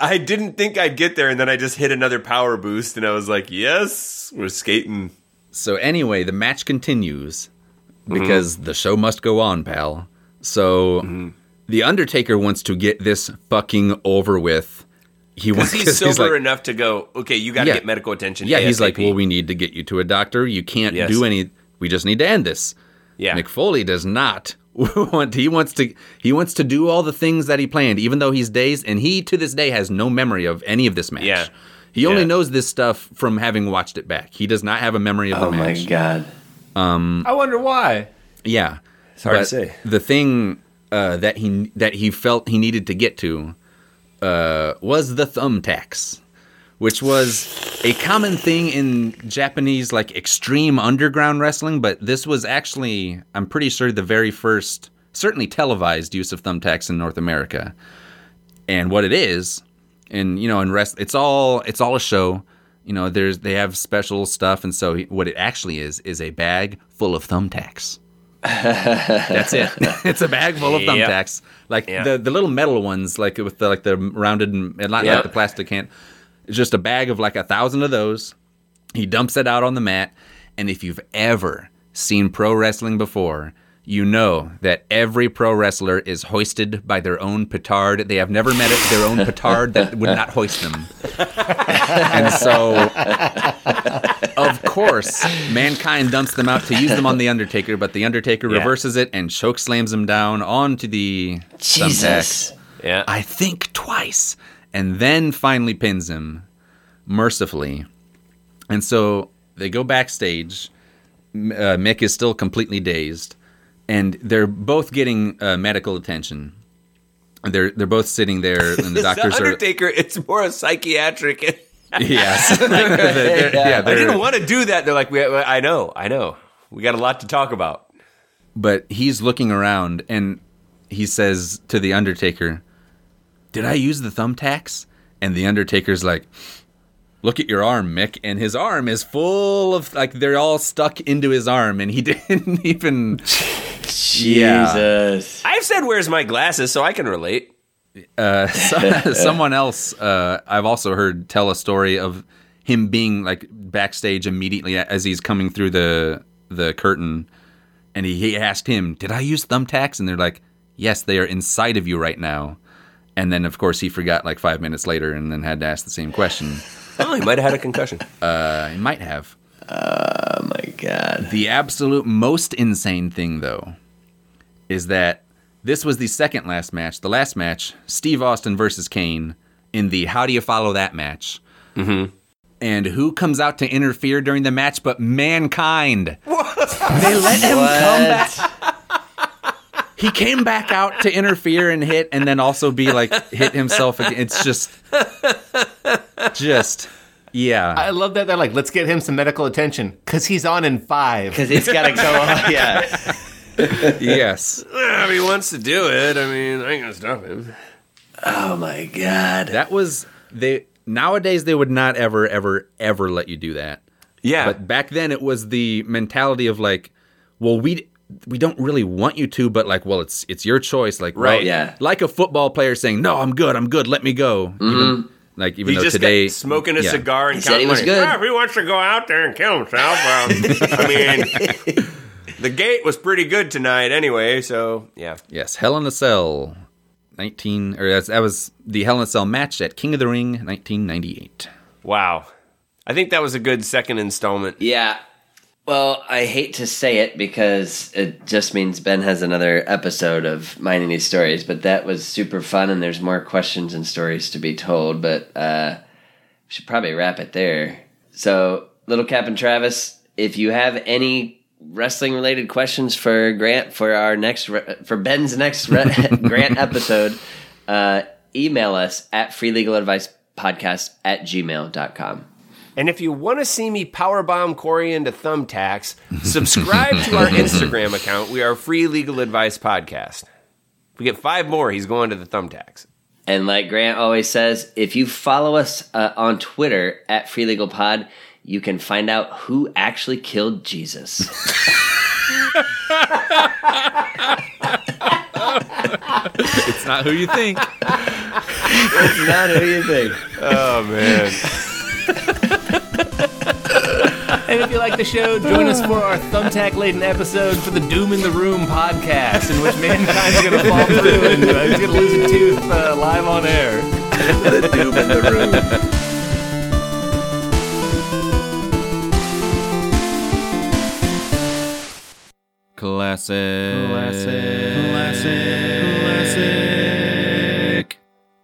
D: I didn't think I'd get there, and then I just hit another power boost, and I was like, "Yes, we're skating."
B: So anyway, the match continues because mm-hmm. the show must go on, pal. So mm-hmm. the Undertaker wants to get this fucking over with. He wants
D: He's sober
B: like,
D: enough to go. Okay, you got to
B: Yeah.
D: get medical attention.
B: Yeah, he's like, well, we need to get you to a doctor. You can't
D: Yes.
B: do any. We just need to end this.
D: yeah,
B: Mick Foley does not [laughs] want. He wants to. He wants to do all the things that he planned, even though he's dazed, and he to this day has no memory of any of this match.
D: Yeah.
B: He only
D: Yeah.
B: knows this stuff from having watched it back. He does not have a memory of the match.
C: Oh my
B: match.
C: god.
A: I wonder why.
B: Yeah, it's
D: hard to say.
B: The thing uh, that he that he felt he needed to get to uh, was the thumbtacks, which was a common thing in Japanese like extreme underground wrestling. But this was actually, I'm pretty sure, the very first, certainly televised use of thumbtacks in North America. And what it is, and you know, in rest, it's all it's all a show. You know, there's they have special stuff, and so he, what it actually is is a bag full of thumbtacks. [laughs] That's it. [laughs] it's a bag full of
D: Yep.
B: thumbtacks, like
D: Yeah.
B: the the little metal ones, like with the like the rounded and and not
D: Yep.
B: like the plastic can. It's just a bag of like a thousand of those. He dumps it out on the mat, and if you've ever seen pro wrestling before, you know that every pro wrestler is hoisted by their own petard. They have never met their own [laughs] petard that would not hoist them. and so, of course, mankind dumps them out to use them on the Undertaker, but the Undertaker
D: Yeah.
B: reverses it and choke slams him down onto the thumbtacks.
C: Jesus.
D: yeah.
B: I think twice, and then finally pins him mercifully. And so they go backstage. Uh, Mick is still completely dazed, and they're both getting uh, medical attention. They're they're both sitting there, [laughs] and the
D: the
B: doctors are
D: Undertaker. It's more a psychiatric. [laughs]
B: yes, [laughs] They're- they're- yeah.
D: I didn't want to do that. They're like, we, I know, I know. We got a lot to talk about.
B: but he's looking around and he says to the Undertaker, "Did I use the thumbtacks?" And the Undertaker's like, "Look at your arm, Mick." And his arm is full of like they're all stuck into his arm, and he didn't even. Yeah.
C: Jesus.
D: I've said, "Where's my glasses?" So I can relate.
B: Uh, so- [laughs] someone else uh, I've also heard tell a story of him being like backstage immediately as he's coming through the the curtain, and he, he asked him, "Did I use thumbtacks?" And they're like, "Yes, they are inside of you right now." And then of course he forgot like five minutes later, and then had to ask the same question.
D: Oh, he might have had a concussion.
B: Uh, he might have.
C: Oh my god.
B: The absolute most insane thing, though, is that This was the second last match. The last match, Steve Austin versus Kane in the How Do You Follow That match. Mm-hmm. And who comes out to interfere during the match but Mankind? They let him come back. He came back out to interfere and hit, and then also be like hit himself. Again. It's just, just, yeah.
A: I love that they're like, let's get him some medical attention because he's on in five.
C: Because he's got to go on. [laughs] Yeah.
B: yes.
D: if he wants to do it, I mean, I ain't gonna stop him.
C: Oh my god.
B: That was they nowadays they would not ever ever ever let you do that.
D: Yeah,
B: But back then it was the mentality of like, well, we we don't really want you to, but like, well, it's it's your choice. Like,
D: Right,
B: well,
C: yeah.
B: like a football player saying, "No, I'm good, I'm good, let me go." Mm-hmm. Even, like even
D: he
B: though
D: just
B: today
D: got smoking a
B: yeah.
D: cigar and
C: He said he was
D: counting
C: good.
D: money. Well, if he wants to go out there and kill himself, um, I mean, [laughs] the gate was pretty good tonight anyway. So yeah,
B: Yes, Hell in a Cell, nineteen or that was the Hell in a Cell match at King of the Ring, nineteen ninety eight.
D: wow. I think that was a good second installment.
C: Yeah. Well, I hate to say it because it just means Ben has another episode of Mining These Stories, but that was super fun and there's more questions and stories to be told, but uh, we should probably wrap it there. So, Little Cap and Travis, if you have any wrestling related questions for Grant for our next, re- for Ben's next re- [laughs] Grant episode, uh, email us at freelegaladvicepodcast at gmail.com.
D: And if you want to see me powerbomb Corey into thumbtacks, subscribe to our [laughs] Instagram account. We are Free Legal Advice Podcast. If we get five more, he's going to the thumbtacks.
C: And like Grant always says, if you follow us uh, on Twitter at Free Legal Pod, you can find out who actually killed Jesus. [laughs]
B: It's not who you think.
C: it's not who you think.
D: Oh man. [laughs]
A: And if you like the show, join us for our thumbtack laden episode for the Doom in the Room podcast, in which mankind's going to fall through and uh, he's going to lose a tooth uh, live on air.
C: the Doom in the room.
B: Classic. Classic. Classic. Classic.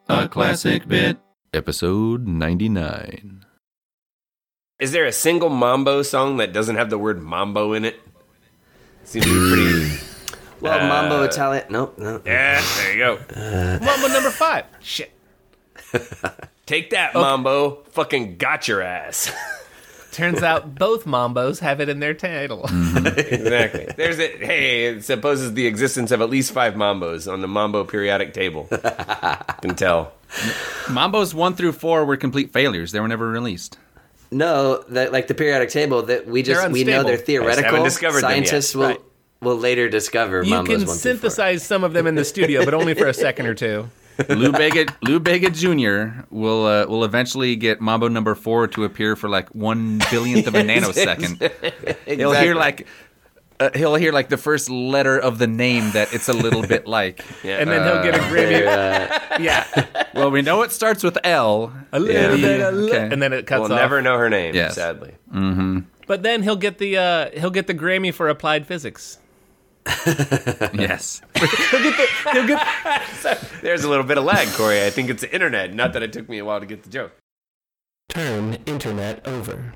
B: A classic bit. Episode 99.
D: Is there a single Mambo song that doesn't have the word Mambo in it? Seems to be pretty. [clears throat]
E: Well, uh, Mambo Italian. Nope, no.
D: Yeah, there you go. [laughs]
A: Mambo number five. Shit. [laughs]
D: Take that, Mambo. Fucking got your ass. [laughs]
A: Turns out both Mambos have it in their title.
D: exactly. There's it. Hey, it supposes the existence of at least five Mambos on the Mambo periodic table. Can tell.
B: Mambo's 1 through 4 were complete failures. They were never released.
E: No, that like the periodic table that we just we know they're
D: I just haven't
E: theoretical.
D: discovered them yet.
E: Scientists will
A: Right.
E: will later discover
A: You
E: Mambo's
A: can
E: one
A: synthesize some of them in the studio, but only for a second or two. [laughs]
B: Lou Bega, Lou Bega Jr. will uh, will eventually get Mambo number four to appear for like one billionth of a [laughs] nanosecond. He'll hear like uh, he'll hear like the first letter of the name that it's a little bit [laughs] like. yeah.
A: And then he'll get a Grammy. yeah.
B: Well, we know it starts with L.
A: A little bit, a li-
B: Okay.
A: and then it cuts
D: We'll
A: off.
D: never know her name,
B: Yes.
D: sadly.
A: But then he'll get the uh, he'll get the Grammy for applied physics. [laughs]
B: Yes.
A: He'll get [laughs]
D: There's a little bit of lag, Corey. I think it's the internet. Not that it took me a while to get the joke.
A: turn internet over.